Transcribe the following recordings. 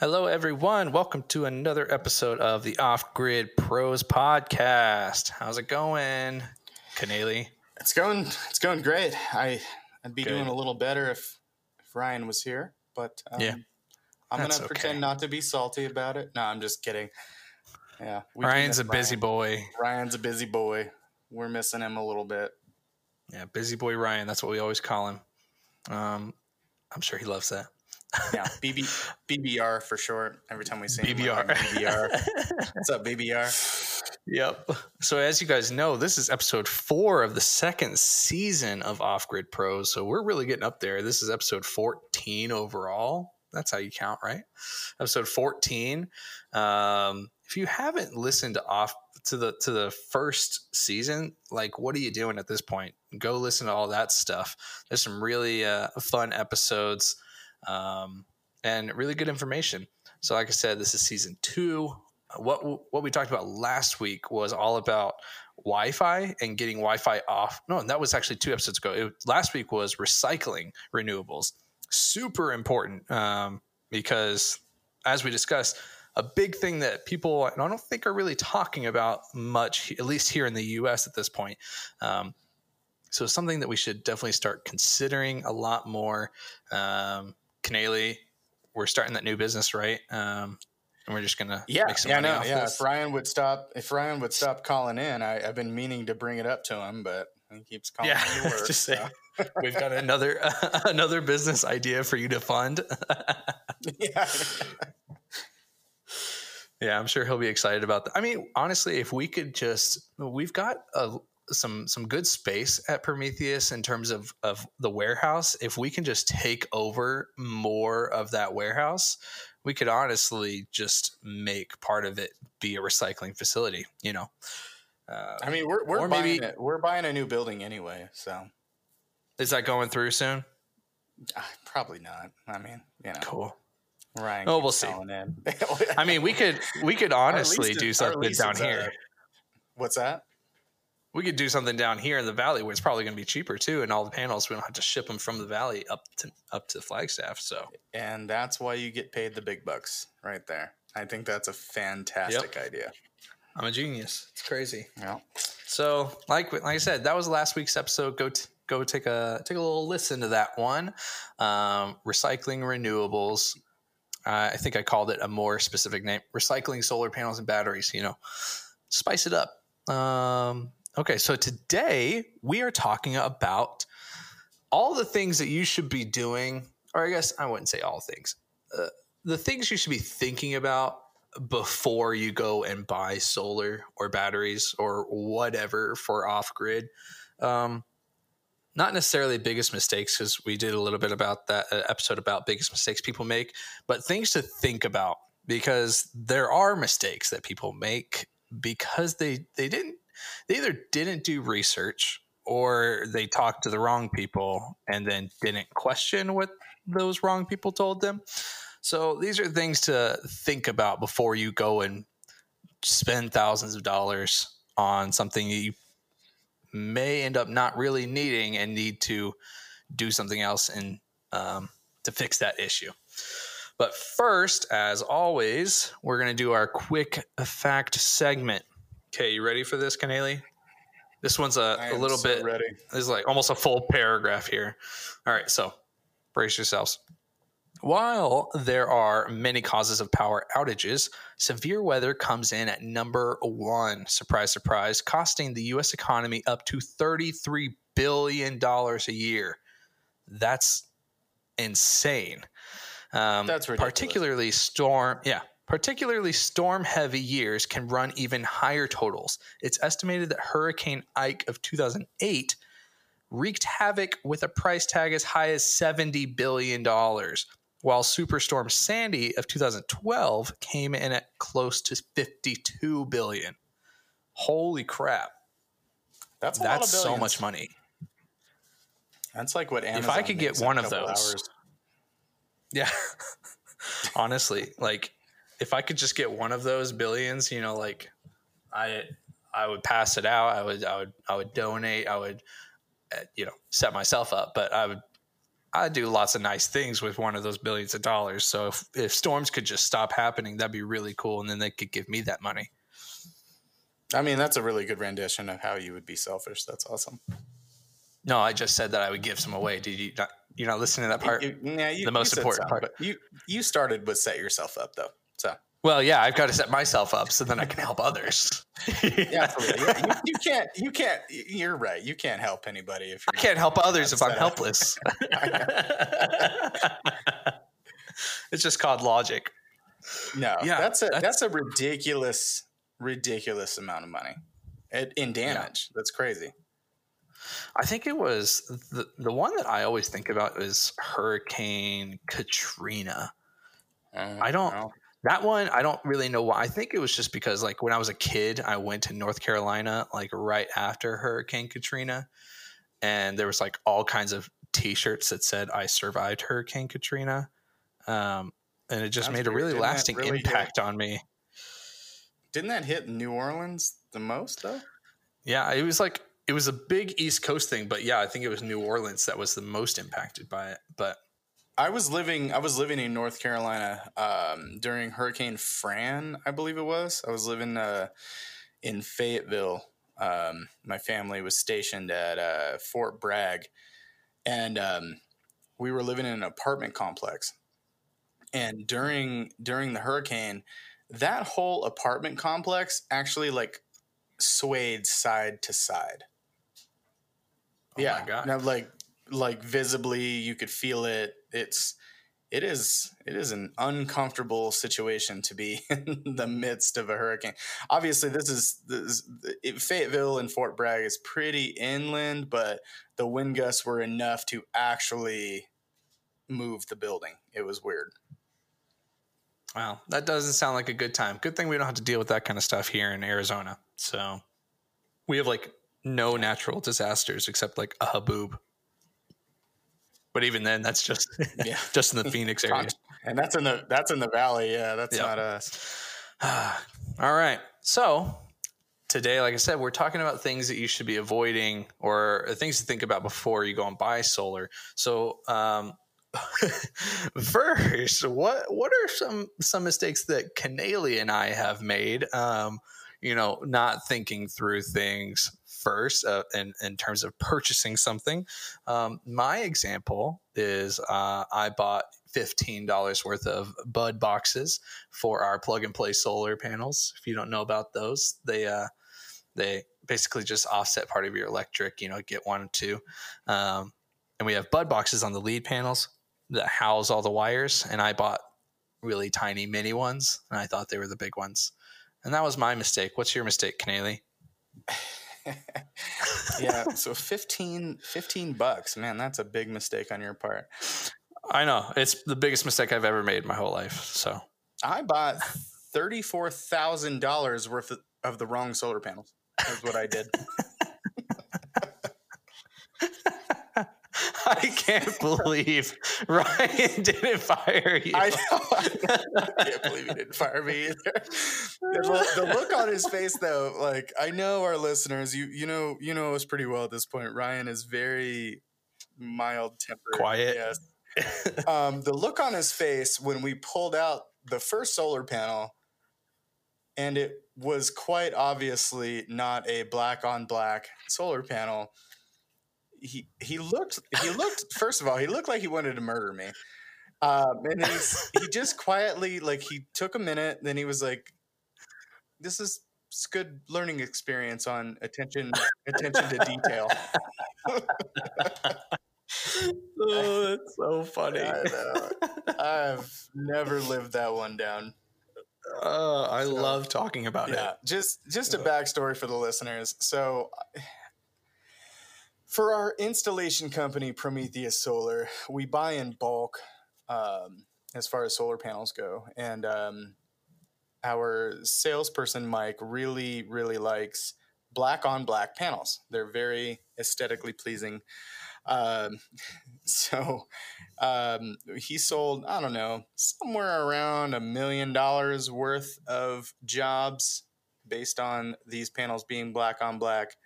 Hello, everyone. Welcome to another episode of the Off Grid Pros Podcast. How's it going, Canely? It's going. It's going great. I I'd be Good. doing a little better if if Ryan was here, but um, Yeah, I'm that's gonna okay. pretend not to be salty about it. No, I'm just kidding. Yeah, Ryan's a miss busy boy. Ryan's a busy boy. We're missing him a little bit. Yeah, busy boy Ryan. That's what we always call him. Um, I'm sure he loves that. Yeah, BB BBR for short. Every time we see him, BBR. BBR. What's up, BBR? Yep. So as you guys know, this is episode four of the second season of Off Grid Pros. So we're really getting up there. This is episode 14 overall. That's how you count, right? Episode 14. Um, if you haven't listened to off to the to the first season, like what are you doing at this point? Go listen to all that stuff. There's some really uh, fun episodes um, and really good information. So, like I said, this is season two what what we talked about last week was all about Wi-Fi and getting Wi-Fi off. No, that was actually two episodes ago. It, last week was recycling renewables. Super important um, because, as we discussed, a big thing that people I don't think are really talking about much, at least here in the U.S. at this point. Um, so it's something that we should definitely start considering a lot more. Um, Canely, we're starting that new business, right? Um, and we're just gonna Yeah, make some yeah, money no, off yeah. this. If Ryan would stop, if Ryan would stop calling in, I, I've been meaning to bring it up to him, but he keeps calling Yeah, me work. just so. say- We've got another another business idea for you to fund. yeah. Yeah, I'm sure he'll be excited about that. I mean, honestly, if we could just, we've got a, some some good space at Prometheus in terms of of the warehouse. If we can just take over more of that warehouse, we could honestly just make part of it be a recycling facility. You know, uh, I mean, we're we're buying maybe-. We're buying a new building anyway, so is that going through soon? uh, probably not. I mean, you know, Cool. Ryan. Oh, we'll see. In. I mean, we could we could honestly do something down here. uh, What's that? we could do something down here in the valley where it's probably going to be cheaper too, and all the panels we don't have to ship them from the valley up to up to Flagstaff. So And that's why you get paid the big bucks, right there. I think that's a fantastic idea. I'm a genius. It's crazy. Yeah. So like like I said, that was last week's episode. Go t- go take a take a little listen to that one. Um, recycling renewables. Uh, I think I called it a more specific name: recycling solar panels and batteries. You know, spice it up. Um, okay, so today we are talking about all the things that you should be doing, or I guess I wouldn't say all things. Uh, the things you should be thinking about before you go and buy solar or batteries or whatever for off grid. Um, not necessarily biggest mistakes because we did a little bit about that uh, episode about biggest mistakes people make, but things to think about because there are mistakes that people make because they they didn't they either didn't do research or they talked to the wrong people and then didn't question what those wrong people told them. So these are things to think about before you go and spend thousands of dollars on something that you may end up not really needing and need to do something else and um, to fix that issue. But first, as always, we're going to do our quick fact segment. Okay, you ready for this, Canely? This one's a, am little so bit ready. this is like almost a full paragraph here. All right, so brace yourselves. While there are many causes of power outages, severe weather comes in at number one. Surprise, surprise, costing the U.S. economy up to $33 billion a year. That's insane. Um, That's ridiculous. particularly storm. Yeah, particularly storm heavy years can run even higher totals. It's estimated that Hurricane Ike of 2008 wreaked havoc with a price tag as high as $70 billion, while Superstorm Sandy of 2012 came in at close to 52 billion. Holy crap. That's That's so much money. That's like what Amazon If I could get makes in a one of those. hours. Yeah. Honestly, like if I could just get one of those billions, you know, like I I would pass it out. I would I would I would donate. I would uh, you know set myself up, but I would I do lots of nice things with one of those billions of dollars. So if, if storms could just stop happening, that'd be really cool, and then they could give me that money. I mean, that's a really good rendition of how you would be selfish. That's awesome. No, I just said that I would give some away. Did you not? You're not listening to that part. You, yeah, you, the most you important part. But you you started with set yourself up though. So Well, yeah, I've got to set myself up so then I can help others. yeah. You, you, you can't you can't. You're right. You can't help anybody if you're can't help others if I'm helpless. it's just called logic. No, Yeah, that's a that's- that's, a ridiculous ridiculous amount of money It- in damage. That's crazy. I think it was the the one that I always think about is Hurricane Katrina. Uh, I don't- know. That one, I don't really know why. I think it was just because, like, when I was a kid, I went to North Carolina, like, right after Hurricane Katrina. And there was, like, all kinds of t shirts that said, I survived Hurricane Katrina. Um, and it just Sounds made a really Didn't lasting really hit- impact on me. Didn't that hit New Orleans the most though? Yeah, it was like, it was a big East Coast thing. But yeah, I think it was New Orleans that was the most impacted by it. But I was living I was living in North Carolina um, during Hurricane Fran, I believe it was. I was living uh, in Fayetteville. Um, my family was stationed at uh, Fort Bragg, and um, we were living in an apartment complex. And during during the hurricane, that whole apartment complex actually like swayed side to side. Oh yeah, my God. no, like like visibly you could feel it. It's it is it is an uncomfortable situation to be in the midst of a hurricane. Obviously, this is this Fayetteville and Fort Bragg is pretty inland, but the wind gusts were enough to actually move the building. It was weird. Wow, that doesn't sound like a good time. Good thing we don't have to deal with that kind of stuff here in Arizona. So we have like no natural disasters except like a haboob. But even then, that's just Yeah. just in the Phoenix area. And that's in the that's in the valley. Yeah, that's Yep. not us. All right. So today, like I said, we're talking about things that you should be avoiding or things to think about before you go and buy solar. So um, first, what what are some some mistakes that Canely and I have made? Um, you know, not thinking through things first uh, in, in terms of purchasing something. Um, my example is uh, I bought $15 worth of bud boxes for our plug and play solar panels. If you don't know about those, they uh, they basically just offset part of your electric. You know, get one or two, um, and we have bud boxes on the lead panels that house all the wires. And I bought really tiny mini ones, and I thought they were the big ones. And that was my mistake. What's your mistake, Canely? yeah, so 15, 15 bucks, man, that's a big mistake on your part. I know it's the biggest mistake I've ever made in my whole life. So I bought thirty-four thousand dollars worth of- of the wrong solar panels. That's what I did. I can't believe Ryan didn't fire you. I know. I can't believe he didn't fire me either. The, the look on his face, though, like I know our listeners, you you know you know us pretty well at this point. Ryan is very mild tempered, Quiet. Yes. um, the look on his face when we pulled out the first solar panel, and it was quite obviously not a black on black solar panel. He he looked he looked first of all he looked like he wanted to murder me, um, and he's, he just quietly like he took a minute, then he was like, "This is good learning experience on attention attention to detail." oh, that's so funny. I know. I've never lived that one down. Oh, I So, love talking about Yeah, it. just just a backstory for the listeners. So, for our installation company, Prometheus Solar, we buy in bulk um, as far as solar panels go, and um, our salesperson Mike really really likes black on black panels. They're very aesthetically pleasing. Um, so um, he sold, I don't know, somewhere around a million dollars worth of jobs based on these panels being black on black.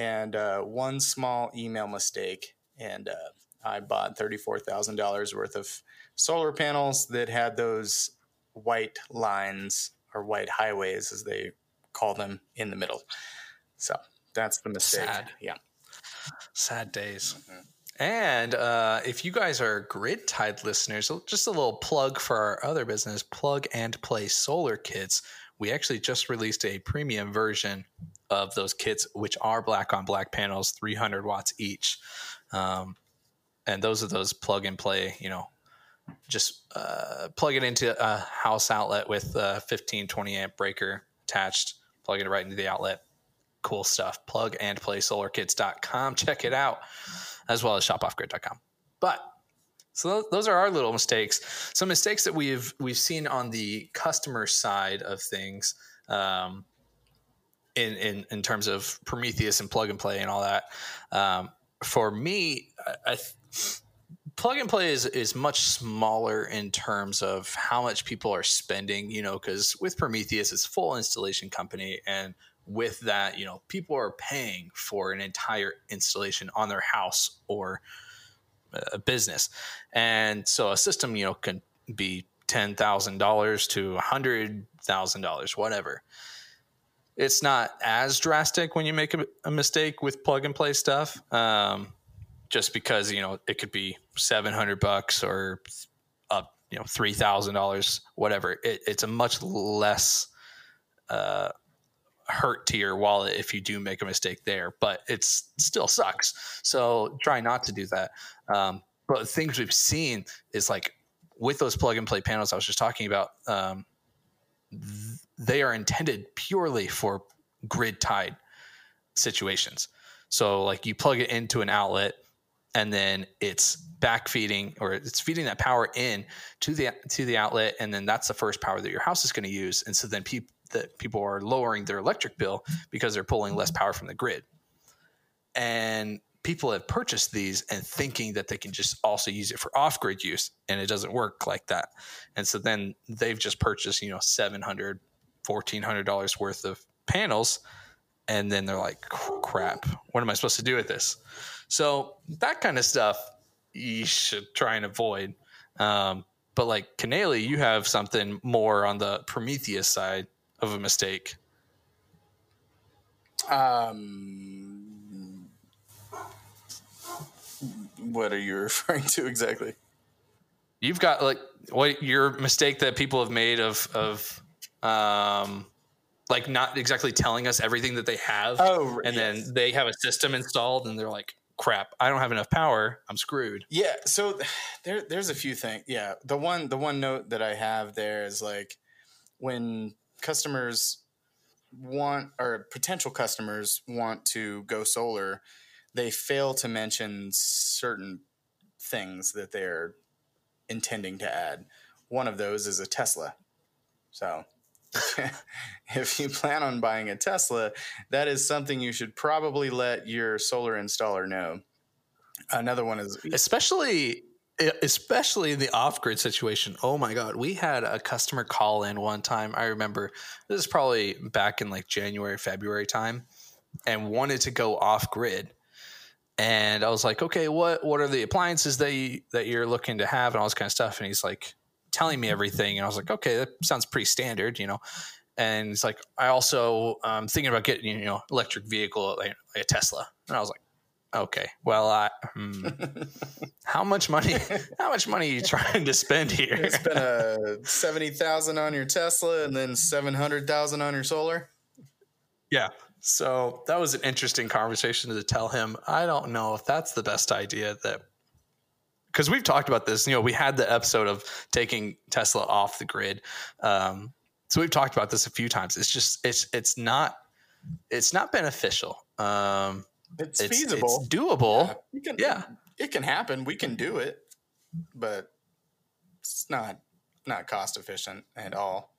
And uh, one small email mistake, and uh, I bought thirty-four thousand dollars worth of solar panels that had those white lines or white highways, as they call them, in the middle. So that's the mistake. Sad. Yeah. Sad days. And uh, if you guys are grid tied listeners, just a little plug for our other business, Plug and Play Solar Kits. We actually just released a premium version of those kits, which are black on black panels, 300 watts each. Um, and those are those plug and play, you know, just uh, plug it into a house outlet with a 15, 20 amp breaker attached, plug it right into the outlet. Cool stuff. Plug and play solarkits.com. Check it out as well as shopoffgrid.com. But so those are our little mistakes. Some mistakes that we've we've seen on the customer side of things, um, in in in terms of Prometheus and plug and play and all that. Um, for me, I, I plug and play is is much smaller in terms of how much people are spending. You know, because with Prometheus, it's full installation company and with that, you know, people are paying for an entire installation on their house or a business. And so a system, you know, can be $10,000 to $100,000, whatever. It's not as drastic when you make a, a mistake with plug and play stuff. Um, just because, you know, it could be 700 bucks or up, you know, $3,000, whatever. It, it's a much less, uh, hurt to your wallet if you do make a mistake there, but it's still sucks. So try not to do that. Um, but things we've seen is like with those plug and play panels I was just talking about, um, th- they are intended purely for grid tied situations. So like you plug it into an outlet and then it's back feeding or it's feeding that power in to the to the outlet and then that's the first power that your house is going to use and so then people that people are lowering their electric bill because they're pulling less power from the grid. And people have purchased these and thinking that they can just also use it for off grid use and it doesn't work like that. And so then they've just purchased, you know, 700 $1400 worth of panels and then they're like crap, what am I supposed to do with this? So that kind of stuff you should try and avoid. Um, but like Canali, you have something more on the Prometheus side of a mistake? Um, what are you referring to exactly? You've got like what your mistake that people have made of of um like not exactly telling us everything that they have. Oh, and yes. then they have a system installed and they're like, crap, I don't have enough power. I'm screwed. Yeah, so there there's a few things. Yeah, the one the one note that I have there is like when customers want or potential customers want to go solar, they fail to mention certain things that they're intending to add. One of those is a Tesla. So if you plan on buying a Tesla, that is something you should probably let your solar installer know. Another one is especially especially in the off-grid situation oh my god we had a customer call in one time i remember this is probably back in like january february time and wanted to go off-grid and i was like okay what what are the appliances that you, that you're looking to have and all this kind of stuff? And he's like telling me everything. And i was like okay that sounds pretty standard you know? And he's like i also um thinking about getting you know electric vehicle like, like a tesla. And i was like okay well i hmm, how much money how much money are you trying to spend here? You spend a 70,000 on your Tesla and then 700,000 on your solar. yeah so that was an interesting conversation to tell him i don't know if that's the best idea that because we've talked about this you know we had the episode of taking tesla off the grid um, so we've talked about this a few times it's just it's it's not it's not beneficial um, It's, it's, feasible. it's doable Yeah, you can, yeah it can happen. We can do it, but it's not not cost efficient at all.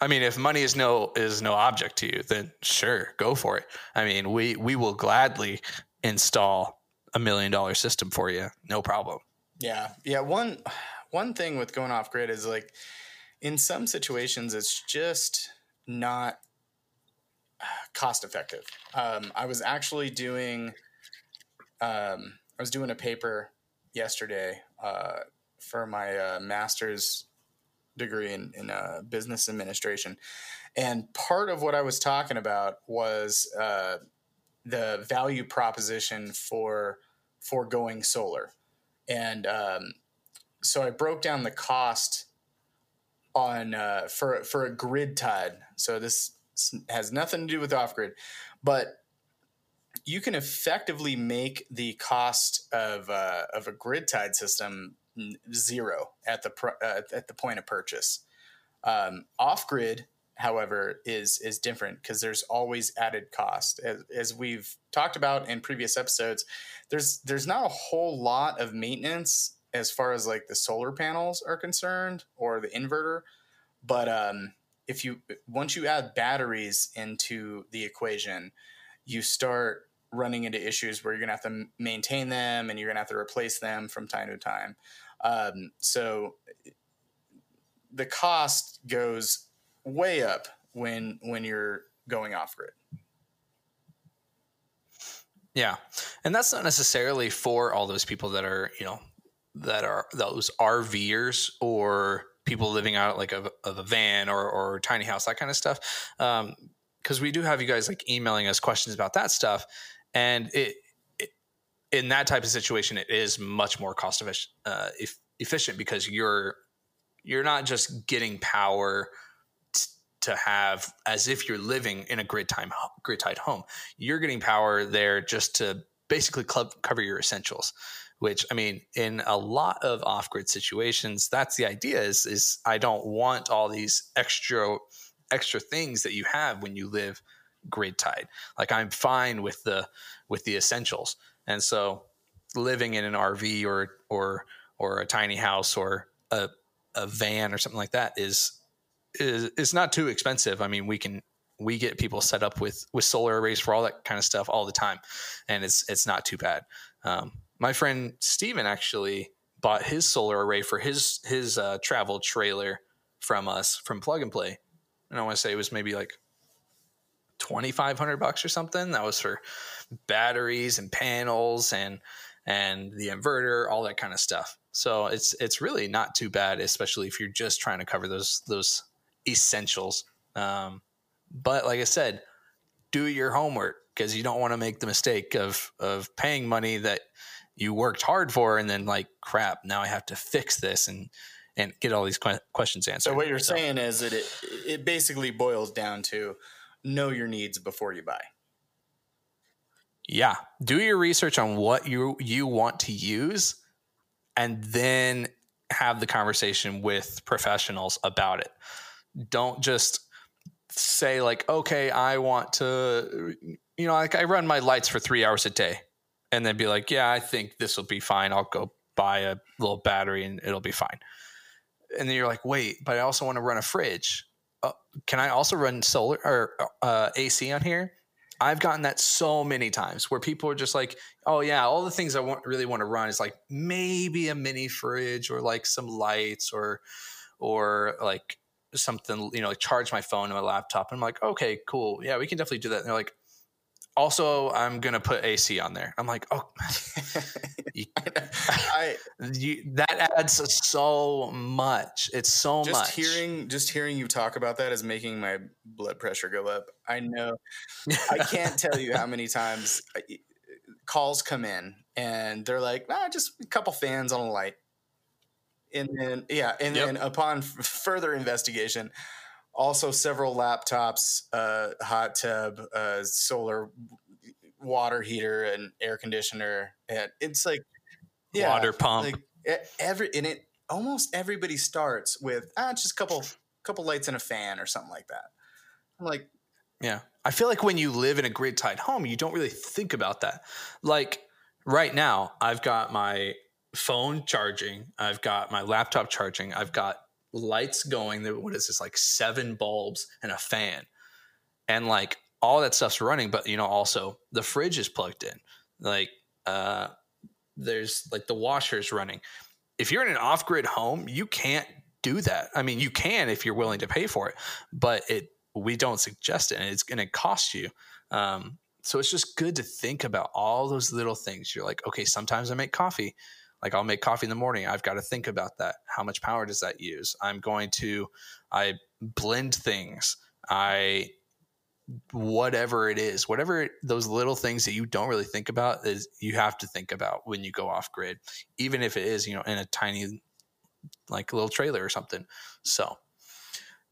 I mean, if money is no is no object to you, then sure, go for it. I mean, we we will gladly install a million dollar system for you, no problem. Yeah, yeah. One one thing with going off grid is like in some situations it's just not cost effective. Um, I was actually doing, um, I was doing a paper yesterday uh, for my uh, master's degree in, in uh, business administration. And part of what I was talking about was uh, the value proposition for for going solar. And um, so I broke down the cost on uh, for for a grid tied. So this has nothing to do with off grid, but you can effectively make the cost of uh, of a grid tied system zero at the uh, at the point of purchase. Um, off grid, however, is is different because there's always added cost. As, as we've talked about in previous episodes, there's there's not a whole lot of maintenance as far as like the solar panels are concerned or the inverter, but um, if you once you add batteries into the equation, you start running into issues where you're going to have to maintain them and you're going to have to replace them from time to time. Um, so the cost goes way up when when you're going off grid. Yeah, and that's not necessarily for all those people that are you know that are those RVers or people living out like of, of a van or, or tiny house, that kind of stuff. Um, cause we do have you guys like emailing us questions about that stuff. And it in that type of situation, it is much more cost efficient, uh, efficient because you're, you're not just getting power t- to have as if you're living in a grid time grid tied home. You're getting power there just to basically cover your essentials which I mean, in a lot of off grid situations, that's the idea is, is I don't want all these extra, extra things that you have when you live grid tied. Like I'm fine with the, with the essentials. And so living in an RV or, or, or a tiny house or a, a van or something like that is, is, is not too expensive. I mean, we can, we get people set up with, with solar arrays for all that kind of stuff all the time. And it's, it's not too bad. Um, my friend Steven actually bought his solar array for his his uh, travel trailer from us from Plug and Play, and I want to say it was maybe like twenty five hundred bucks or something. That was for batteries and panels and and the inverter, all that kind of stuff. So it's it's really not too bad, especially if you're just trying to cover those those essentials. Um, but like I said, do your homework because you don't want to make the mistake of of paying money that you worked hard for and then like crap now i have to fix this and and get all these questions answered so what you're so. saying is that it it basically boils down to know your needs before you buy yeah do your research on what you you want to use and then have the conversation with professionals about it don't just say like okay i want to you know like i run my lights for three hours a day and then be like, yeah, I think this will be fine. I'll go buy a little battery and it'll be fine. And then you're like, wait, but I also want to run a fridge. Uh, can I also run solar or uh, AC on here? I've gotten that so many times where people are just like, oh yeah, all the things I want really want to run is like maybe a mini fridge or like some lights or or like something, you know, like charge my phone and my laptop. And I'm like, okay, cool. Yeah, we can definitely do that. And they're like, also i'm gonna put ac on there. I'm like oh you, I, you, that adds so much. It's so just much. hearing just hearing you talk about that is making my blood pressure go up. I know. I can't tell you how many times calls come in and they're like ah, just a couple fans on a light. And then yeah and yep. then upon further investigation also several laptops, uh, hot tub, uh, solar water heater, and air conditioner. And it's like yeah, water pump. Like every and it almost everybody starts with ah, just a couple couple lights and a fan or something like that. I'm like, yeah, I feel like when you live in a grid tied home, you don't really think about that. Like right now, I've got my phone charging, I've got my laptop charging, I've got lights going. There, What is this? Like seven bulbs and a fan, and like all that stuff's running. But you know, also the fridge is plugged in. Like uh, there's like the washer's running. If you're in an off grid home, you can't do that. I mean, you can if you're willing to pay for it, but it we don't suggest it and it's going to cost you. Um, so it's just good to think about all those little things. You're like, okay, sometimes I make coffee. Like I'll make coffee in the morning. I've got to think about that. How much power does that use? I'm going to, I blend things. I, whatever it is, whatever those little things that you don't really think about is you have to think about when you go off grid, even if it is, you know, in a tiny, like little trailer or something. So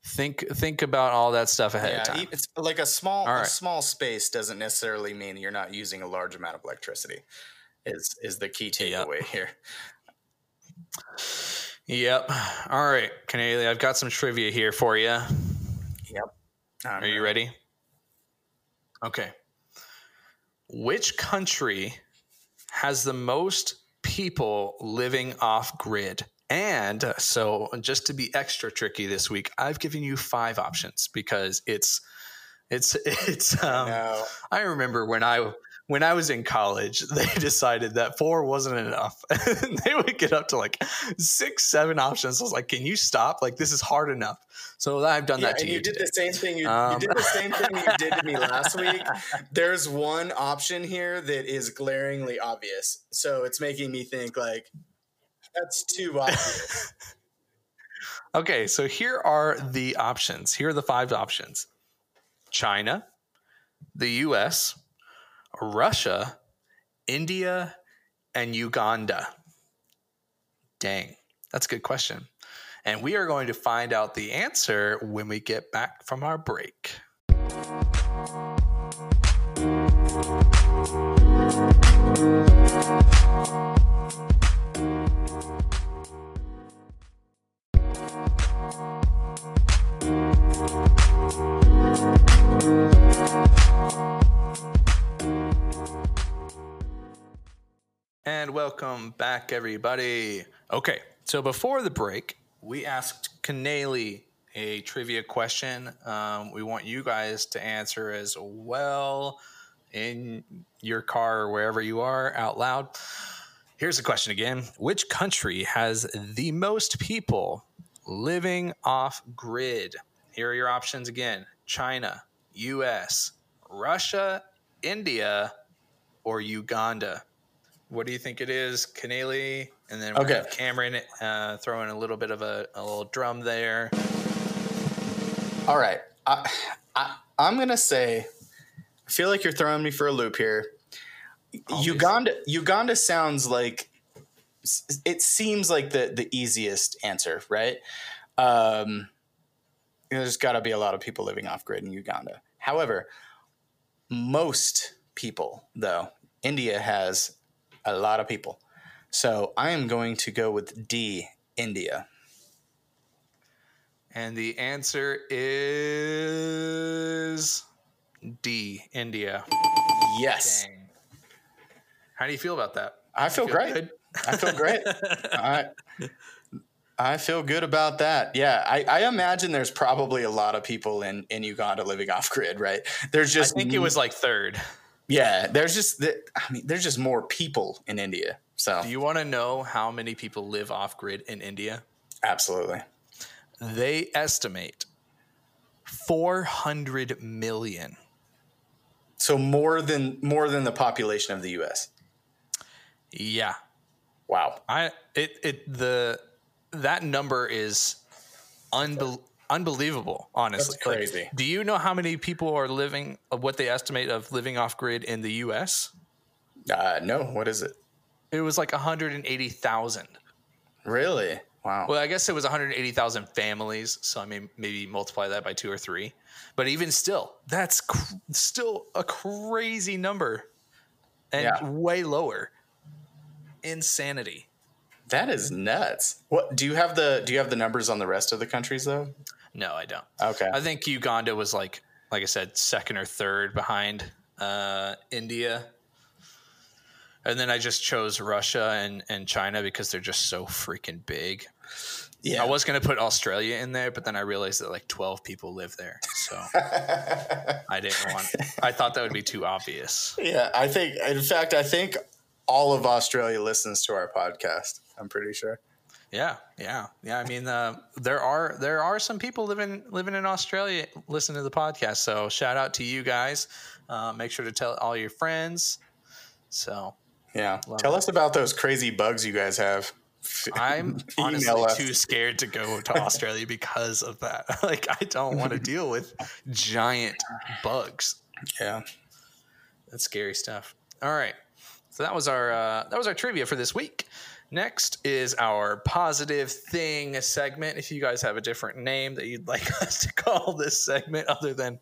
think think about all that stuff ahead yeah, of time. it's like a small All a small space doesn't necessarily mean you're not using a large amount of electricity. Is is the key Yep. takeaway here? Yep. All right, Canelli, I've got some trivia here for you. Yep. Are you ready? Okay. Which country has the most people living off grid? And so, just to be extra tricky this week, I've given you five options because it's it's it's. Um, No. I remember when I when I was in college, they decided that four wasn't enough. they would get up to like six, seven options. I was like, "Can you stop? Like this is hard enough." So I've done Yeah, that to and you. you did today. the same thing. You, Um, you did the same thing you did to me last week. There's one option here that is glaringly obvious, so it's making me think like that's too obvious. Okay, so here are the options. Here are the five options China, the US, Russia, India, and Uganda. Dang, that's a good question. And we are going to find out the answer when we get back from our break. And welcome back, everybody. Okay, so before the break, we asked Canali a trivia question. Um, we want you guys to answer as well in your car or wherever you are out loud. Here's the question again Which country has the most people living off grid? Here are your options again China, US, Russia, India, or Uganda. What do you think it is, Canali? And then we Okay. have Cameron uh, throwing a little bit of a, a little drum there. All right, I, I I'm gonna say. I feel like you're throwing me for a loop here. Obviously. Uganda Uganda sounds like it seems like the the easiest answer, right? Um, there's got to be a lot of people living off grid in Uganda. However, most people, though, India has a lot of people. So I am going to go with D, India. And the answer is D, India. Yes, Dang. How do you feel about that? I feel, great. good? I feel great. I I feel good about that. Yeah, I, I imagine there's probably a lot of people in in Uganda living off grid, right? There's just I think it was like third. Yeah. There's just the, I mean, there's just more people in India. So Do you want to know how many people live off grid in India? absolutely, They estimate 400 million. so more than more than the population of the U.S. Yeah. Wow. I it it the that number is unbel- unbelievable, honestly. That's Like, crazy. do you know how many people are living of what they estimate of living off grid in the US? Uh, no, what is it? It was like 180,000. Really? Wow. Well, I guess it was 180,000 families, so I mean maybe multiply that by 2 or 3. But even still, that's cr- still a crazy number and Yeah. way lower. Insanity. that is nuts. What do you have the do you have the numbers on the rest of the countries though? No, I don't. Okay. I think Uganda was like, like I said, second or third behind uh, India. And then I just chose Russia and, and China because they're just so freaking big. yeah. I was going to put Australia in there, but then I realized that like 12 people live there. So I didn't want, I thought that would be too obvious. Yeah, I think. In fact, I think all of Australia listens to our podcast. I'm pretty sure. Yeah, yeah, yeah. I mean, uh, there are there are some people living living in Australia listening to the podcast. So shout out to you guys. Uh, make sure to tell all your friends. So Yeah. Tell it. us about those crazy bugs you guys have. I'm honestly us. too scared to go to Australia because of that. like I don't want to deal with giant bugs. Yeah. That's scary stuff. All right. So that was our uh, that was our trivia for this week. Next is our positive thing segment. If you guys have a different name that you'd like us to call this segment other than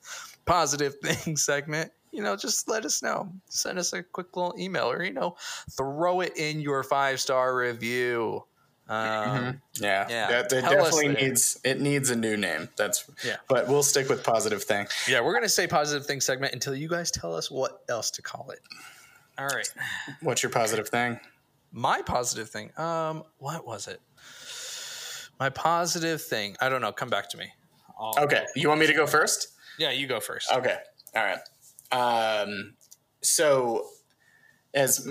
positive thing segment, you know, just let us know. Send us a quick little email or you know, throw it in your five star review. Um, Mhm. Yeah. yeah. That, that definitely needs it needs a new name. That's Yeah. But we'll stick with positive thing. Yeah, we're gonna say positive thing segment until you guys tell us what else to call it. All right. What's your positive thing? My positive thing um what was it my positive thing i don't know come back to me I'll- Okay. You want me to go first? yeah you go first Okay. All right. Um, so, as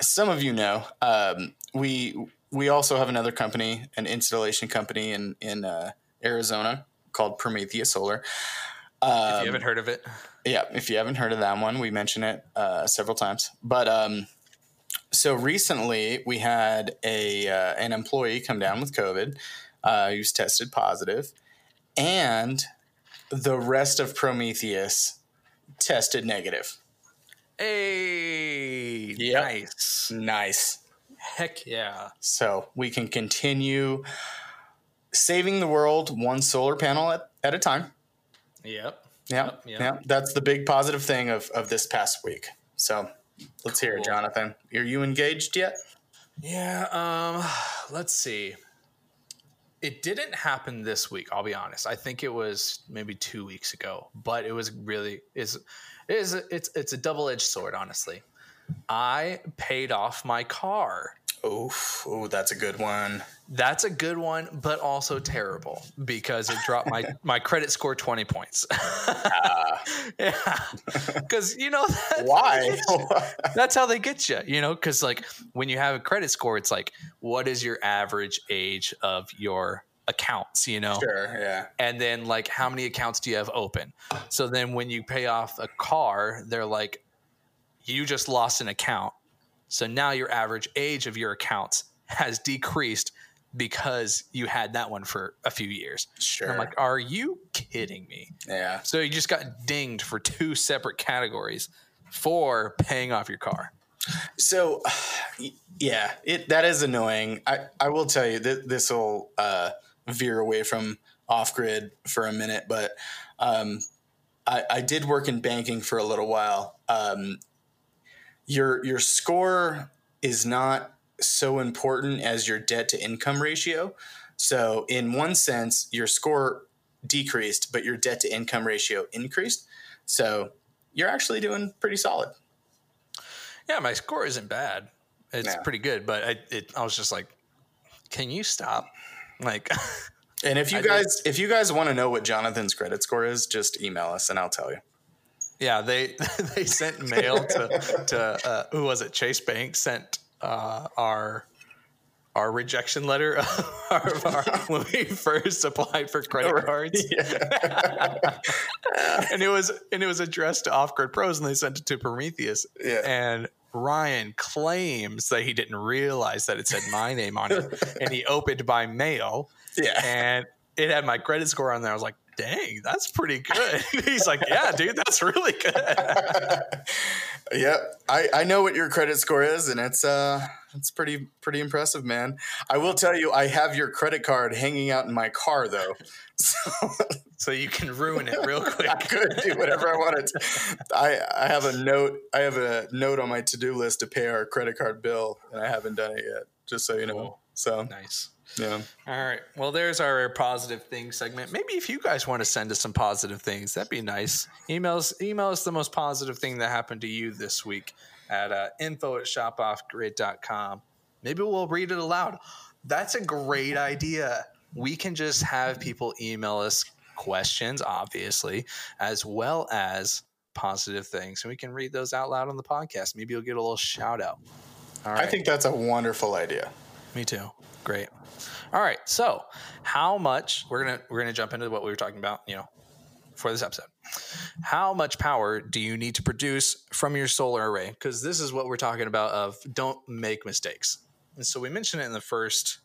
some of you know, um, we we also have another company, an installation company in in uh, Arizona called Prometheus Solar. Um, if you haven't heard of it yeah, if you haven't heard of that one, we mention it uh, several times. But um, so recently, we had a uh, an employee come down with COVID. Uh, he was tested positive, and the rest of Prometheus tested negative. hey Yep. nice Nice. heck yeah So we can continue saving the world one solar panel at, at a time. yep Yeah, Yep, yep. yeah. That's the big positive thing of, of this past week. So let's hear it, Jonathan. Are you engaged yet? yeah um let's see. It didn't happen this week i'll be honest. I think it was maybe two weeks ago but it was really is is it's it's a double-edged sword honestly. I paid off my car Oof, oh, that's a good one. That's a good one, but also terrible because it dropped my my credit score twenty points. Ah. yeah, because you know that, Why? that's how they get you. You know, because like when you have a credit score, it's like what is your average age of your accounts? You know, sure, yeah. and then like how many accounts do you have open? So then when you pay off a car, they're like, you just lost an account. So now your average age of your accounts has decreased because you had that one for a few years. And Sure. I'm like, are you kidding me? yeah. So you just got dinged for two separate categories for paying off your car. So, yeah, it that is annoying. I, I will tell you that this will uh, veer away from off grid for a minute, but um, I, I did work in banking for a little while. Um, your your score is not so important as your debt to income ratio. So, in one sense, your score decreased, but your debt to income ratio increased. So, you're actually doing pretty solid. Yeah, my score isn't bad. It's pretty good, but I, it, I was just like, can you stop? Like, And if you I did- guys if you guys want to know what Jonathan's credit score is, just email us and I'll tell you. Yeah, they they sent mail to to uh, who was it? Chase Bank sent uh, our our rejection letter of our, when we first applied for credit cards, and it was and it was addressed to Off Grid Pros, and they sent it to Prometheus. Yeah. And Ryan claims that he didn't realize that it said my name on it, and he opened by mail, Yeah. and it had my credit score on there. I was like, "Dang, that's pretty good." He's like, "Yeah, dude, that's really good." yep. I, I know what your credit score is and it's uh it's pretty pretty impressive, man. I will tell you I have your credit card hanging out in my car though. So so you can ruin it real quick. I could do whatever I wanted. I I have a note I have a note on my to-do list to pay our credit card bill and I haven't done it yet, just so you know. Cool. So, Nice. yeah. All right. Well, there's our positive things segment. Maybe if you guys want to send us some positive things, that'd be nice. Emails, email us the most positive thing that happened to you this week at uh, info at shopoffgrid.com. Maybe we'll read it aloud. That's a great idea. We can just have people email us questions, obviously, as well as positive things. And we can read those out loud on the podcast. Maybe you'll get a little shout out. All right. I think that's a wonderful idea. Me too. Great. All right. So, how much we're gonna we're gonna jump into what we were talking about. You know, for this episode, how much power do you need to produce from your solar array? Because this is what we're talking about. Of don't make mistakes. And so we mentioned it in the first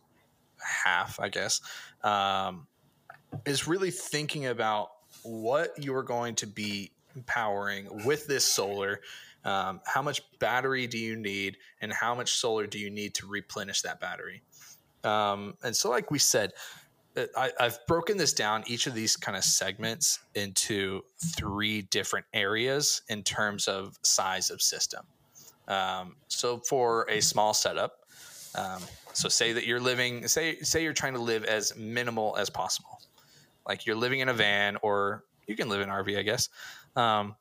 half, I guess. Um, is really thinking about what you're going to be powering with this solar. Um, how much battery do you need, and how much solar do you need to replenish that battery? Um, and so, like we said, uh, I, I've broken this down each of these kind of segments into three different areas in terms of size of system. Um, so, for a small setup, um, so say that you're living, say say you're trying to live as minimal as possible, like you're living in a van, or you can live in RV, I guess. Um,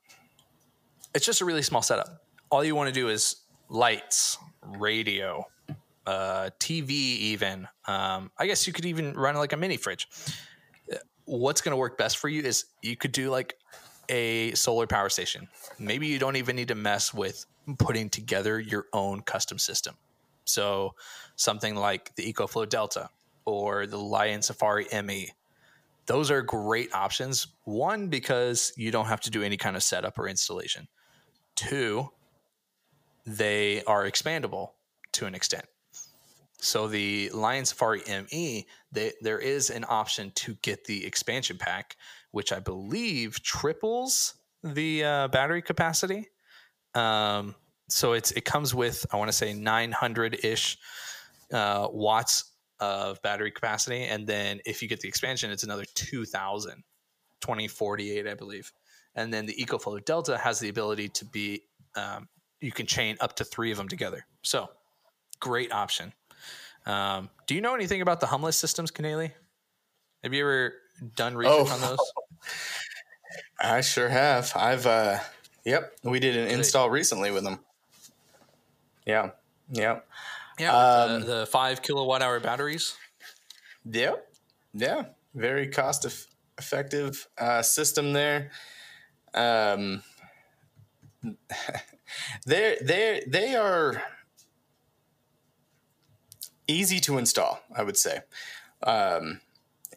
it's just a really small setup. All you want to do is lights, radio, uh, TV, even. Um, I guess you could even run like a mini fridge. What's going to work best for you is you could do like a solar power station. Maybe you don't even need to mess with putting together your own custom system. So something like the EcoFlow Delta or the Lion Safari ME. Those are great options. One, because you don't have to do any kind of setup or installation. Two, they are expandable to an extent. So the Lion Safari ME, they, there is an option to get the expansion pack, which I believe triples the uh, battery capacity. Um, so it's it comes with I want to say 900 ish uh, watts of battery capacity, and then if you get the expansion, it's another 2,000, 2048, I believe. And then the EcoFlow Delta has the ability to be um, you can chain up to three of them together. So great option. Um, do you know anything about the humless systems, Canely? Have you ever done research oh, on those? I sure have. I've uh yep, we did an install recently with them. Yeah. Yeah. Yeah, um, the, the, 5 kilowatt hour batteries. Yep. Yeah. Very cost effective uh, system there. Um they they they are easy to install, I would say. Um,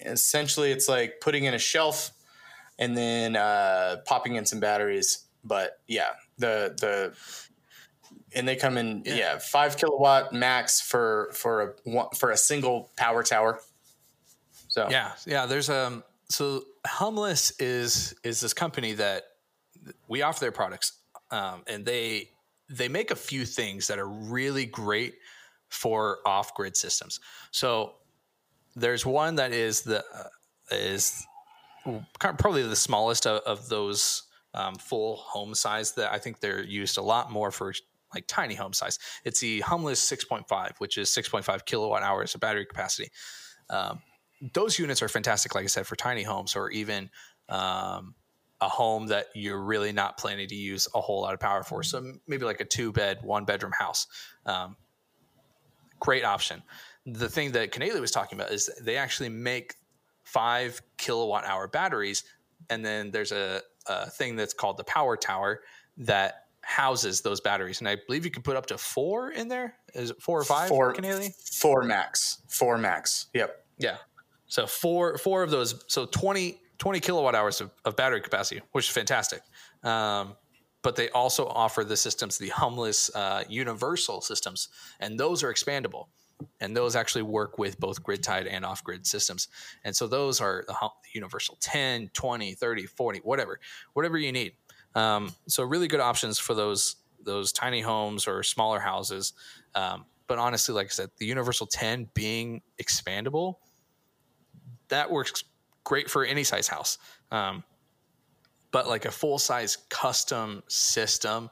essentially, it's like putting in a shelf and then uh, popping in some batteries. But yeah, the the and they come in yeah, yeah five kilowatt max for for a for a single power tower. So yeah, yeah. There's um so Humless is is this company that we offer their products, um, and they they make a few things that are really great for off grid systems. So there's one that is the uh, is probably the smallest of, of those um, full home size that I think they're used a lot more for like tiny home size. It's the Humless 6.5, which is 6.5 kilowatt hours of battery capacity. Um, those units are fantastic, like I said, for tiny homes or even um, a home that you're really not planning to use a whole lot of power for. So maybe like a two bed, one bedroom house. Um, great option. The thing that Canely was talking about is they actually make five kilowatt hour batteries, and then there's a, a thing that's called the power tower that houses those batteries. And I believe you can put up to four in there. Is it four or five? Four, Canely? Four max. Four max. Yep. Yeah. So four four of those. So 20, 20 kilowatt hours of, of battery capacity, which is fantastic. Um, but they also offer the systems, the Humless uh, universal systems, and those are expandable. And those actually work with both grid tied and off grid systems. And so those are the universal 10, 20, 30, 40, whatever, whatever you need. Um, so really good options for those those tiny homes or smaller houses. Um, but honestly, like I said, the universal 10 being expandable, that works great for any size house. Um, but like a full size custom system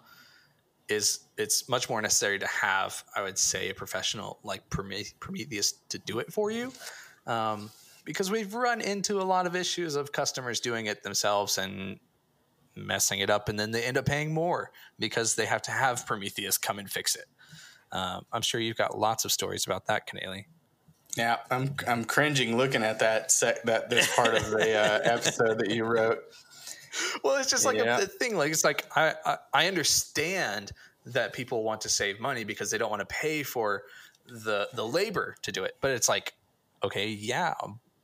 is it's much more necessary to have i would say a professional like prometheus to do it for you um, because we've run into a lot of issues of customers doing it themselves and messing it up and then they end up paying more because they have to have prometheus come and fix it um, i'm sure you've got lots of stories about that Canely. Yeah i'm i'm cringing looking at that sec, that this part of the uh, episode that you wrote well, it's just like yeah. a, thing. Like it's like I, I, I understand that people want to save money because they don't want to pay for the the labor to do it. But it's like, okay, yeah,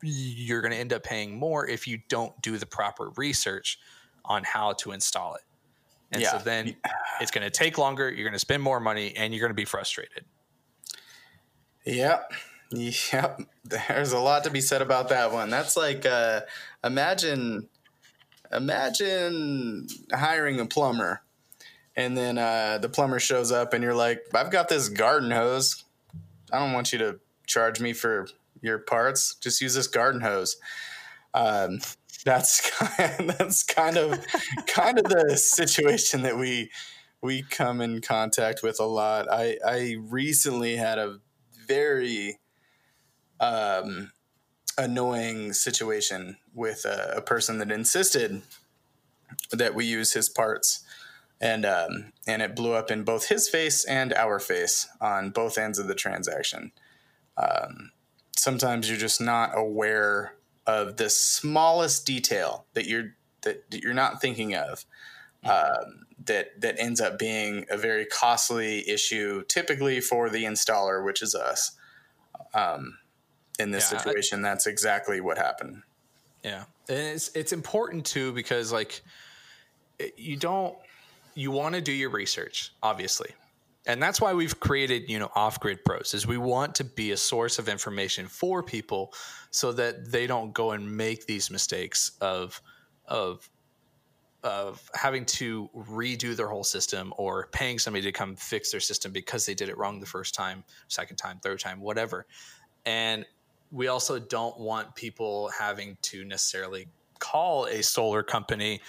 you're going to end up paying more if you don't do the proper research on how to install it. And yeah. so then it's going to take longer, you're going to spend more money and you're going to be frustrated. Yep. Yep. There's a lot to be said about that one. That's like uh imagine imagine hiring a plumber and then uh, the plumber shows up and you're like i've got this garden hose i don't want you to charge me for your parts just use this garden hose um, that's kind, that's kind of kind of the situation that we we come in contact with a lot i i recently had a very um, annoying situation with a, a, person that insisted that we use his parts, and um, and it blew up in both his face and our face on both ends of the transaction. Um, sometimes you're just not aware of the smallest detail that you're that, that you're not thinking of. Um, that that ends up being a very costly issue, typically for the installer, which is us. Um, in this yeah, situation, I, that's exactly what happened. Yeah, and it's it's important too because like you don't you want to do your research, obviously, and that's why we've created you know off grid pros is we want to be a source of information for people so that they don't go and make these mistakes of of of having to redo their whole system or paying somebody to come fix their system because they did it wrong the first time, second time, third time, whatever. And we also don't want people having to necessarily call a solar company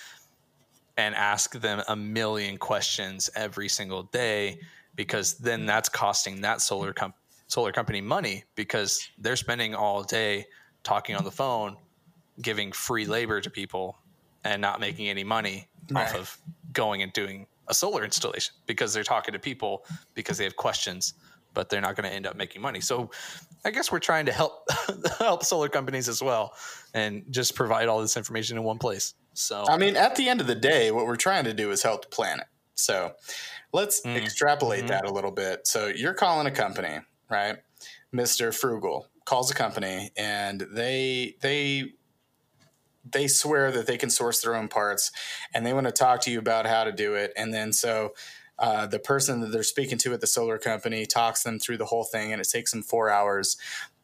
and ask them a million questions every single day because then that's costing that solar com- solar company money because they're spending all day talking on the phone giving free labor to people and not making any money right. off of going and doing a solar installation because they're talking to people because they have questions but they're not going to end up making money. So I guess we're trying to help help solar companies as well and just provide all this information in one place. So I mean, at the end of the day, what we're trying to do is help the planet. So let's mm. extrapolate mm-hmm. that a little bit. So you're calling a company, right? Mr. Frugal calls a company and they they they swear that they can source their own parts and they want to talk to you about how to do it. And then so uh, the person that they're speaking to at the solar company talks them through the whole thing, and it takes them four hours.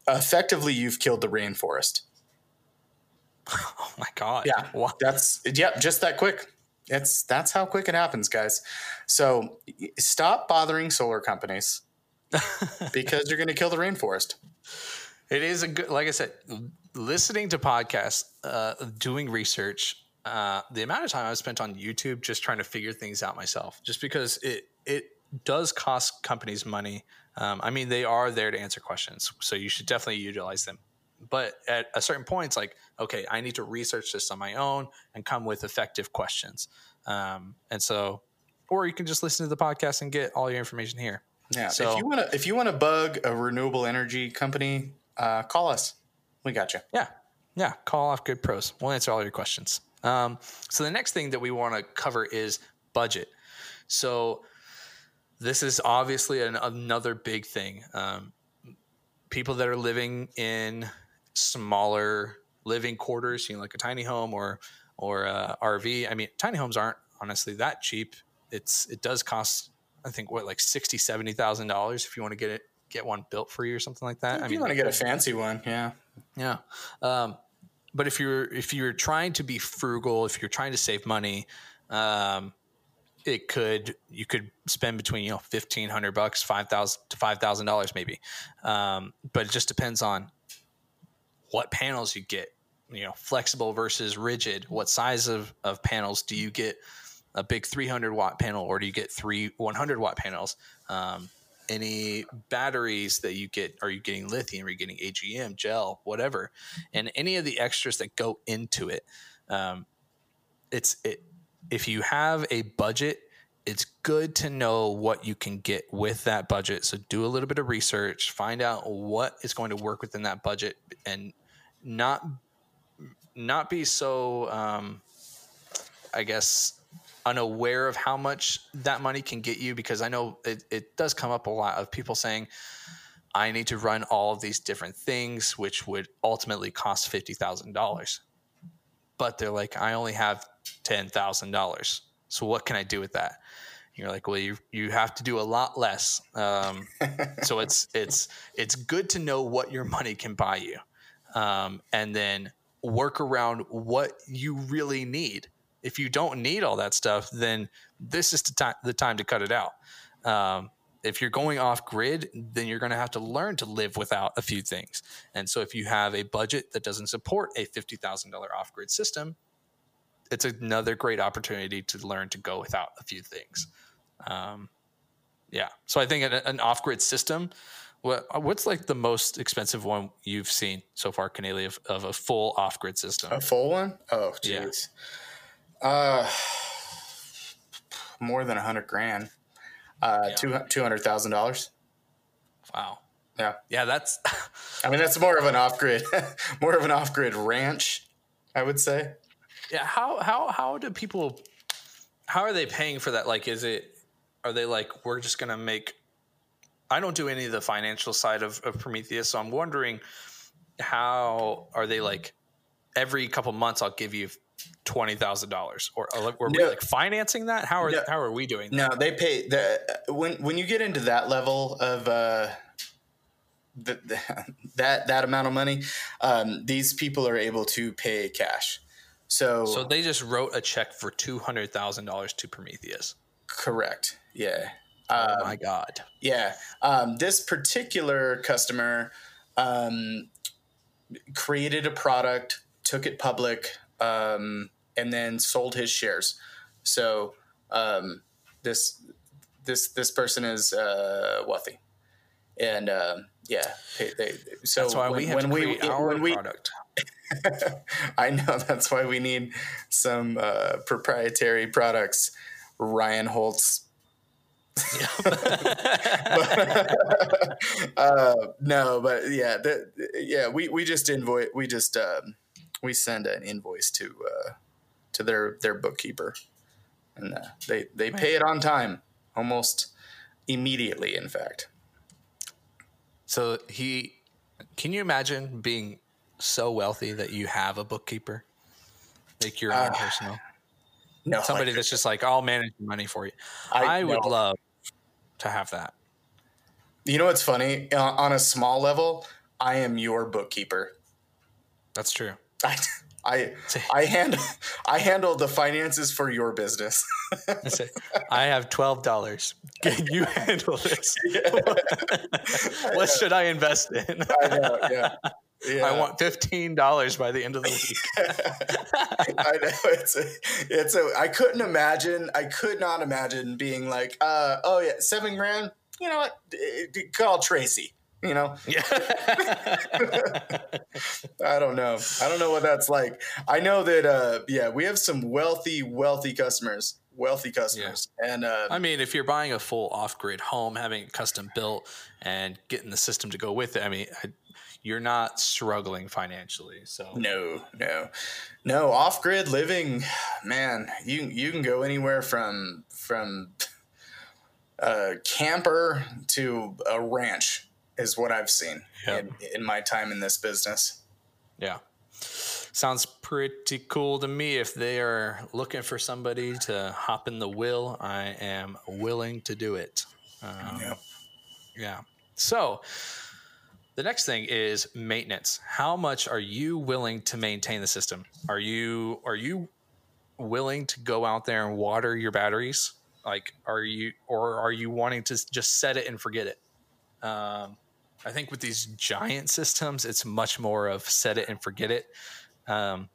Effectively, you've killed the rainforest. Oh my god! Yeah, what? that's yeah, just that quick. It's that's how quick it happens, guys. So stop bothering solar companies because you're going to kill the rainforest. It is a good, like I said, listening to podcasts, uh, doing research, uh, the amount of time I've spent on YouTube just trying to figure things out myself, just because it it does cost companies money. Um, I mean, they are there to answer questions, so you should definitely utilize them. But at a certain point, it's like, okay, I need to research this on my own and come with effective questions. Um, and so, or you can just listen to the podcast and get all your information here. Yeah. So, if you want to, if you want to bug a renewable energy company, uh, call us. We got you. Yeah. Yeah. Call off grid pros. We'll answer all your questions. Um, so the next thing that we want to cover is budget. So this is obviously an, another big thing. Um, people that are living in smaller living quarters, you know, like a tiny home or or a RV. I mean, tiny homes aren't honestly that cheap. It's it does cost, I think, what like sixty, seventy thousand dollars if you want to get it get one built for you or something like that. If I mean, you want to get a fancy one, yeah, yeah. Um, but if you're if you're trying to be frugal, if you're trying to save money, um, it could you could spend between you know fifteen hundred bucks, five thousand to five thousand dollars maybe. Um, but it just depends on what panels you get. You know, flexible versus rigid. What size of of panels do you get? A big 300 watt panel, or do you get three 100 watt panels? Um, any batteries that you get are you getting lithium are you getting agm gel whatever and any of the extras that go into it um, it's it if you have a budget it's good to know what you can get with that budget. So do a little bit of research find out what is going to work within that budget and not not be so um, i guess unaware of how much that money can get you because I know it, it does come up a lot of people saying, I need to run all of these different things, which would ultimately cost fifty thousand dollars. But they're like, I only have ten thousand dollars. So what can I do with that? You're like, well, you you have to do a lot less. Um, so it's it's it's good to know what your money can buy you, um, and then work around what you really need. If you don't need all that stuff, then this is the time the time to cut it out. Um, if you're going off grid, then you're going to have to learn to live without a few things. And so, if you have a budget that doesn't support a fifty thousand dollar off grid system, it's another great opportunity to learn to go without a few things. Um, yeah, so I think an, an off grid system. What what's like the most expensive one you've seen so far, Canely, of, of a full off grid system? A full one? Oh, jeez. Yeah. Uh, more than a hundred grand. Uh, yeah. two two hundred thousand dollars. Wow. Yeah. Yeah, that's. I mean, that's more of an off grid, more of an off grid ranch, I would say. Yeah. How how how do people? How are they paying for that? Like, is it? Are they like we're just gonna make? I don't do any of the financial side of, of Prometheus, so I'm wondering how are they like every couple months I'll give you twenty thousand dollars, or were we like financing that? How are no, how are we doing? No, they pay the when when you get into that level of uh, the, the, that that amount of money, um, these people are able to pay cash. So so they just wrote a check for two hundred thousand dollars to Prometheus. Correct. Yeah. Um, oh my god. Yeah. Um, this particular customer um, created a product, took it public, um, and then sold his shares. So um, this this this person is uh, wealthy, and uh, yeah, they, they, so that's why when, we have when we, our when we, product. I know that's why we need some uh, proprietary products. Ryan Holtz. but, uh, no, but yeah, the, yeah, we, we just invoice, we just um, we send an invoice to uh, to their their bookkeeper, and uh, they they pay it on time, almost immediately. In fact. So he, can you imagine being so wealthy that you have a bookkeeper, like your own uh, personal? No, somebody that's just like I'll manage money for you. I, I would no. love to have that. You know what's funny? on a small level, I am your bookkeeper. That's true. I, I I handle I handle the finances for your business. I have twelve dollars. Can you handle this? what should I invest in? I know, yeah. Yeah. I want fifteen dollars by the end of the week. I know it's a, it's a. I couldn't imagine. I could not imagine being like, uh, oh yeah, seven grand. You know what? Call Tracy you know? I don't know. I don't know what that's like. I know that uh yeah we have some wealthy wealthy customers wealthy customers. Yeah. and uh, i mean if you're buying a full off-grid home having it custom built and getting the system to go with it i mean I, you're not struggling financially so. No no. No off-grid living man you you can go anywhere from from a camper to a ranch is what I've seen yep. in, in my time in this business. Yeah. Sounds pretty cool to me. If they are looking for somebody to hop in the wheel, I am willing to do it. Um, yep. Yeah. So the next thing is maintenance. How much are you willing to maintain the system? Are you are you willing to go out there and water your batteries? Like, are you or are you wanting to just set it and forget it? Um, I think with these giant systems, it's much more of set it and forget it. Um,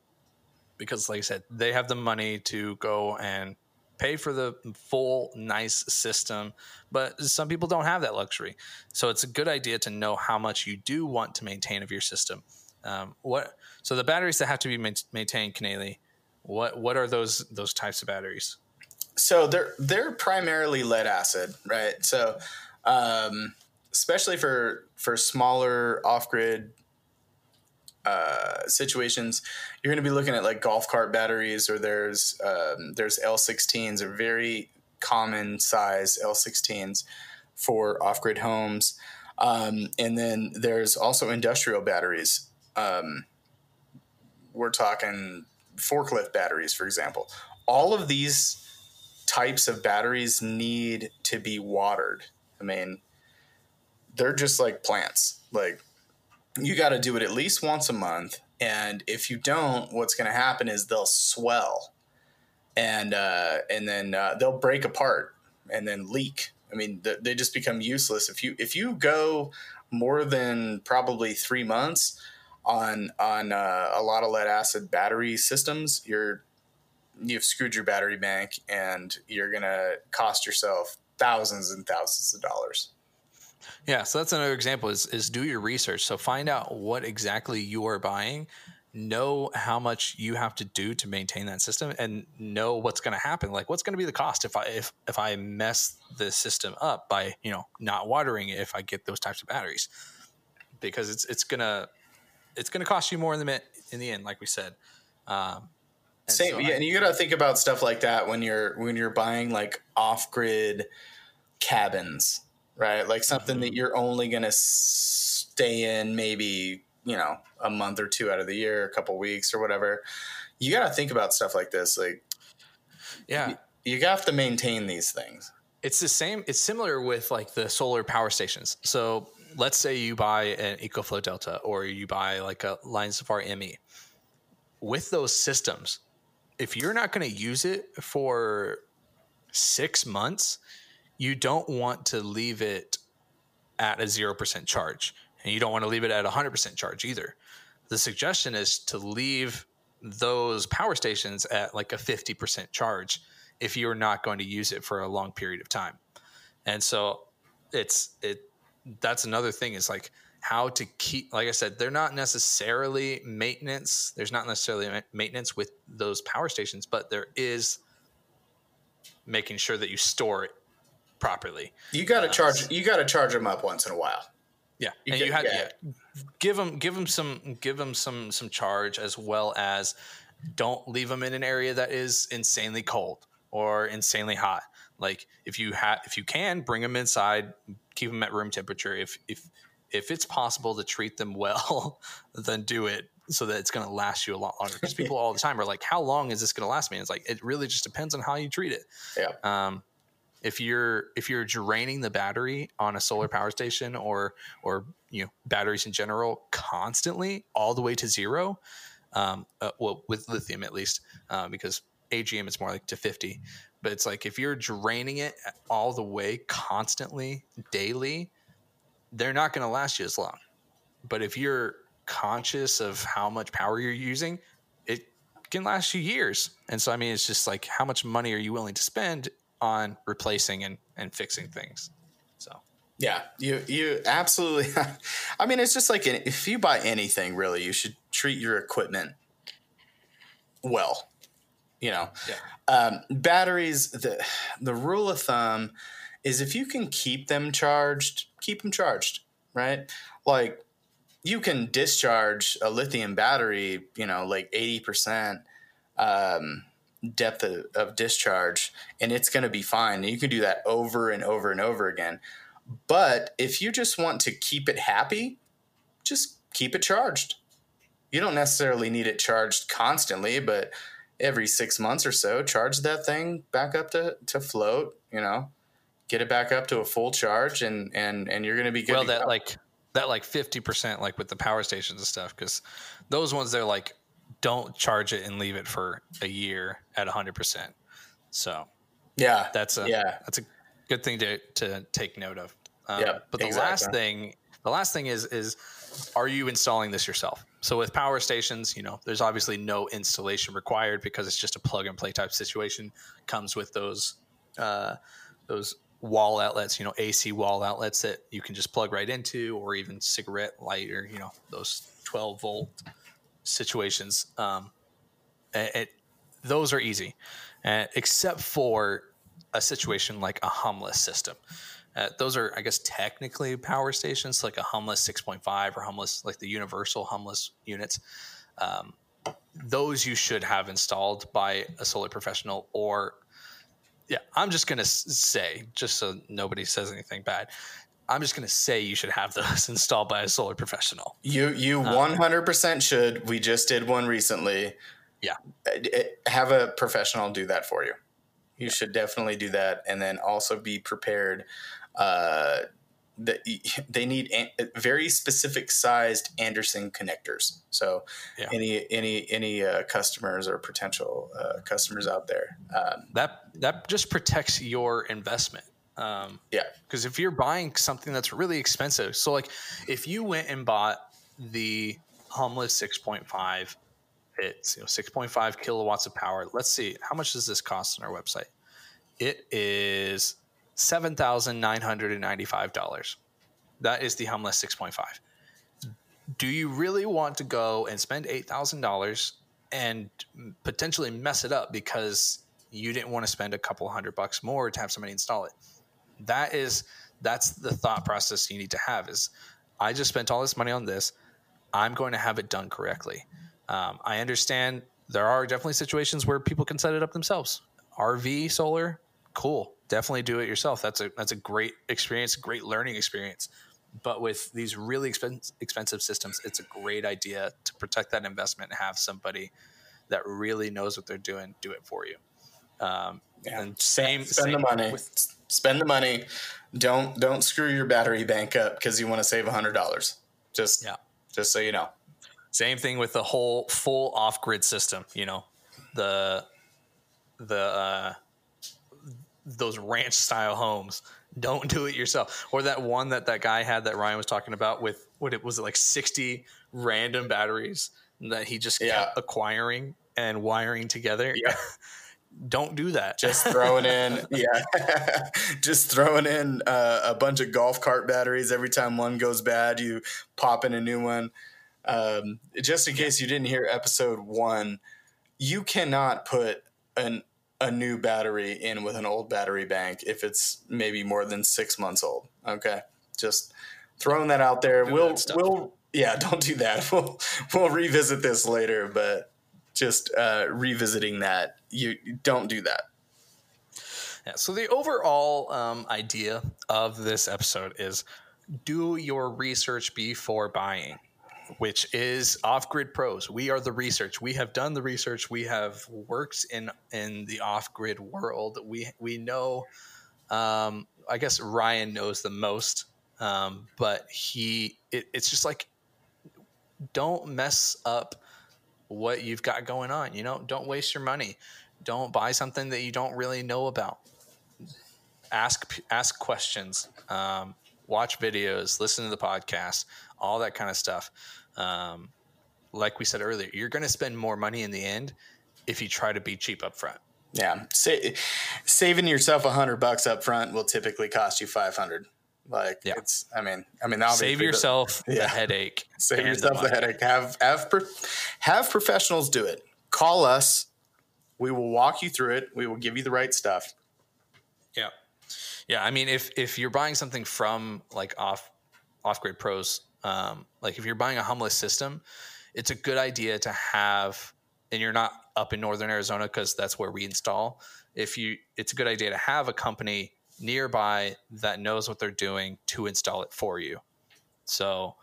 because, like I said, they have the money to go and pay for the full nice system, but some people don't have that luxury. So it's a good idea to know how much you do want to maintain of your system. Um, what so the batteries that have to be maintained, Canely, what what are those those types of batteries? So they're they're primarily lead acid, right? So um, especially for for smaller off grid uh, situations, you're going to be looking at like golf cart batteries, or there's um, there's L16s, or very common size L16s for off grid homes. Um, and then there's also industrial batteries. Um, we're talking forklift batteries, for example. All of these types of batteries need to be watered. I mean, they're just like plants. Like you got to do it at least once a month. And if you don't, what's going to happen is they'll swell, and uh, and then uh, they'll break apart and then leak. I mean, th- they just become useless if you if you go more than probably three months on on uh, a lot of lead acid battery systems. You're you've screwed your battery bank, and you're gonna cost yourself thousands and thousands of dollars. Yeah, so that's another example is is do your research. So find out what exactly you are buying, know how much you have to do to maintain that system and know what's going to happen. Like what's going to be the cost if I if if I mess the system up by, you know, not watering it if I get those types of batteries. Because it's it's going to it's going to cost you more in the in the end like we said. Um, same, so yeah, I, and you got to think about stuff like that when you're when you're buying like off-grid cabins right? Like something that mm-hmm. you're only going to stay in maybe, you know, a month or two out of the year, a couple weeks or whatever. You got to think about stuff like this. Like, yeah, you, you have to maintain these things. It's the same. It's similar with like the solar power stations. So let's say you buy an EcoFlow Delta or you buy like a Lion Safari ME. With those systems, if you're not going to use it for six months, you don't want to leave it at a 0% charge and you don't want to leave it at 100% charge either. The suggestion is to leave those power stations at like a 50% charge if you're not going to use it for a long period of time. And so it's it that's another thing is like how to keep like I said they're not necessarily maintenance there's not necessarily maintenance with those power stations but there is making sure that you store it properly. You got to uh, charge. You got to charge them up once in a while. Yeah, you and get, you had yeah. yeah. give them give them some give them some some charge as well as don't leave them in an area that is insanely cold or insanely hot. Like if you have if you can bring them inside, keep them at room temperature. If if if it's possible to treat them well, then do it so that it's going to last you a lot longer. Because people all the time are like, "How long is this going to last me?" And it's like it really just depends on how you treat it. Yeah. Um, if you're if you're draining the battery on a solar power station or or you know batteries in general constantly all the way to zero um, uh, well with lithium at least uh, because agm is more like to 50 but it's like if you're draining it all the way constantly daily they're not going to last you as long. But if you're conscious of how much power you're using it can last you years. And so i mean it's just like how much money are you willing to spend on replacing and, and fixing things. So yeah, you you absolutely. I mean, it's just like if you buy anything, really, you should treat your equipment well. You know, yeah. um, batteries. The the rule of thumb is if you can keep them charged, keep them charged. Right, like you can discharge a lithium battery. You know, like eighty percent. Um, depth of, of discharge and it's going to be fine. And you can do that over and over and over again. But if you just want to keep it happy, just keep it charged. You don't necessarily need it charged constantly, but every six months or so, charge that thing back up to, to float, you know, get it back up to a full charge and, and, and you're going to be good. Well, that go. like, that like 50% like with the power stations and stuff. Cause those ones, they're like don't charge it and leave it for a year at 100%. So, yeah, that's a yeah. that's a good thing to to take note of. Um, yeah, but the exactly. last thing, the last thing is is are you installing this yourself? So with power stations, you know, there's obviously no installation required because it's just a plug and play type situation. Comes with those uh, those wall outlets, you know, AC wall outlets that you can just plug right into, or even cigarette light, or you know, those 12 volt situations. Um, it, it, those are easy, uh, except for a situation like a humless system. Uh, those are, I guess, technically power stations, like a humless 6.5 or humless, like the universal humless units. Um, those you should have installed by a solar professional or yeah i'm just going to say just so nobody says anything bad I'm just going to say you should have those installed by a solar professional. You you Um, 100% should. We just did one recently. Yeah. Uh, Have a professional do that for you. You should definitely do that, and then also be prepared. Uh, that they need very specific sized Anderson connectors. So, Yeah. any any any uh, customers or potential uh, customers out there, um, That that just protects your investment. Um, yeah, because if you're buying something that's really expensive so like if you went and bought the humless 6.5 it's you know 6.5 kilowatts of power let's see how much does this cost on our website? It is $7995 that is the humless 6.5 do you really want to go and spend $8000 and potentially mess it up because you didn't want to spend a couple hundred bucks more to have somebody install it that is that's the thought process you need to have is i just spent all this money on this. I'm going to have it done correctly. Um, i understand there are definitely situations where people can set it up themselves. Rv solar cool. Definitely do it yourself. That's a that's a great experience great learning experience. But with these really expen- expensive systems it's a great idea to protect that investment and have somebody that really knows what they're doing do it for you um, Yeah. and same spend same the money. with spend the money. Don't don't screw your battery bank up because you want to save a hundred dollars. Just Yeah. just so you know. Same thing with the whole full off grid system. You know, the the uh, those ranch style homes. Don't do it yourself. Or that one that that guy had that Ryan was talking about with what it was it like sixty random batteries that he just Yeah. kept acquiring and wiring together. Yeah. Don't do that. Just throwing in, yeah, just throwing in uh, a bunch of golf cart batteries every time one goes bad. You pop in a new one. Um, just in case you didn't hear episode one, you cannot put an a new battery in with an old battery bank if it's maybe more than six months old. Okay, just throwing that out there. do We'll we'll yeah, don't do that. We'll we'll revisit this later, but just uh, revisiting that, you don't do that. Yeah, so the overall um, idea of this episode is do your research before buying, which is off grid pros. We are the research. We have done the research. We have worked in in the off grid world. We we know. Um, I guess Ryan knows the most, um, but he it, it's just like don't mess up what you've got going on. You know, don't waste your money. Don't buy something that you don't really know about ask ask questions, um, watch videos, listen to the podcast, all that kind of stuff. Um, like we said earlier, you're going to spend more money in the end if you try to be cheap up front. Yeah, Sa- saving yourself a hundred bucks up front will typically cost you five hundred. Like Yeah. it's, I mean, I mean, obviously Save yourself the yeah. headache. save yourself the, money. headache. Have have have professionals do it. Call us. We will walk you through it. We will give you the right stuff. Yeah, yeah. I mean, if if you're buying something from like off off grid pros, um, like if you're buying a humless system, it's a good idea to have. And you're not up in northern Arizona because that's where we install. If you, it's a good idea to have a company nearby that knows what they're doing to install it for you. So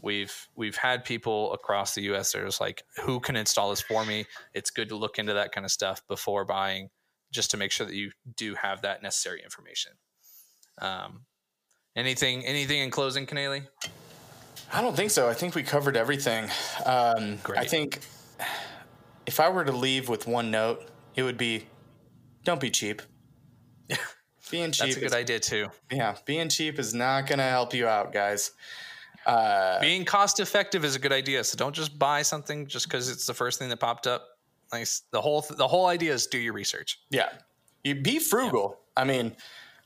we've we've had people across the U.S. that are just like, who can install this for me? It's good to look into that kind of stuff before buying just to make sure that you do have that necessary information. Um, anything, anything in closing, Canely? I don't think so. I think we covered everything. Um, I think if I were to leave with one note, it would be, don't be cheap. being cheap, That's a good is, idea too. yeah, being cheap is not going to help you out, guys. Uh, Being cost effective is a good idea. So don't just buy something just because it's the first thing that popped up. Like the whole the whole idea is do your research. Yeah. You be frugal. I mean,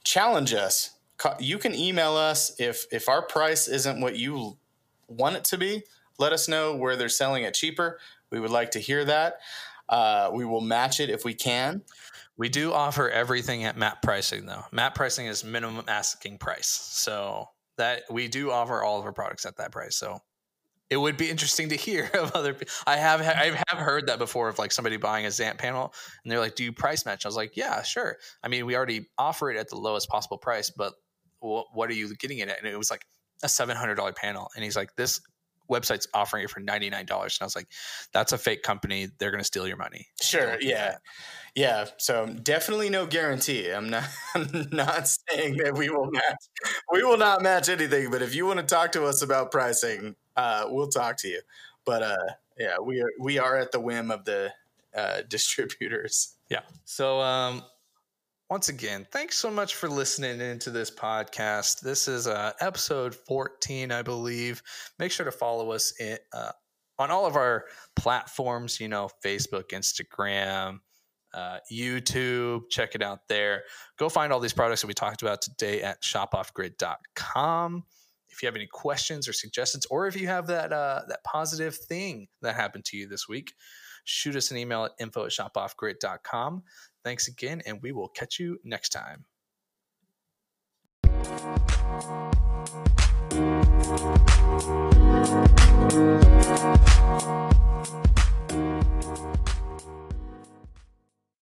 challenge us. You can email us if if our price isn't what you want it to be. Let us know where they're selling it cheaper. We would like to hear that. Uh, we will match it if we can. We do offer everything at map pricing though. Map pricing is minimum asking price. So that we do offer all of our products at that price. So it would be interesting to hear of other pe- I have I have heard that before of like somebody buying a Zamp panel and they're like, "Do you price match?" I was like, "Yeah, sure." I mean, we already offer it at the lowest possible price, but what, are you getting it at? And it was like a $700 panel. And he's like, this website's offering it for $99. And I was like, that's a fake company. They're going to steal your money. Sure. Yeah. Yeah. So definitely no guarantee. I'm not, I'm not saying that we will match, we will not match anything, but if you want to talk to us about pricing, uh, we'll talk to you. But, uh, yeah, we are, we are at the whim of the, uh, distributors. Yeah. So, um, once again, thanks so much for listening into this podcast. This is uh, episode 14, I believe. Make sure to follow us in, uh, on all of our platforms, you know, Facebook, Instagram, uh, YouTube. Check it out there. Go find all these products that we talked about today at shopoffgrid.com. If you have any questions or suggestions, or if you have that uh, that positive thing that happened to you this week, shoot us an email at info at shopoffgrid.com. Thanks again, and we will catch you next time.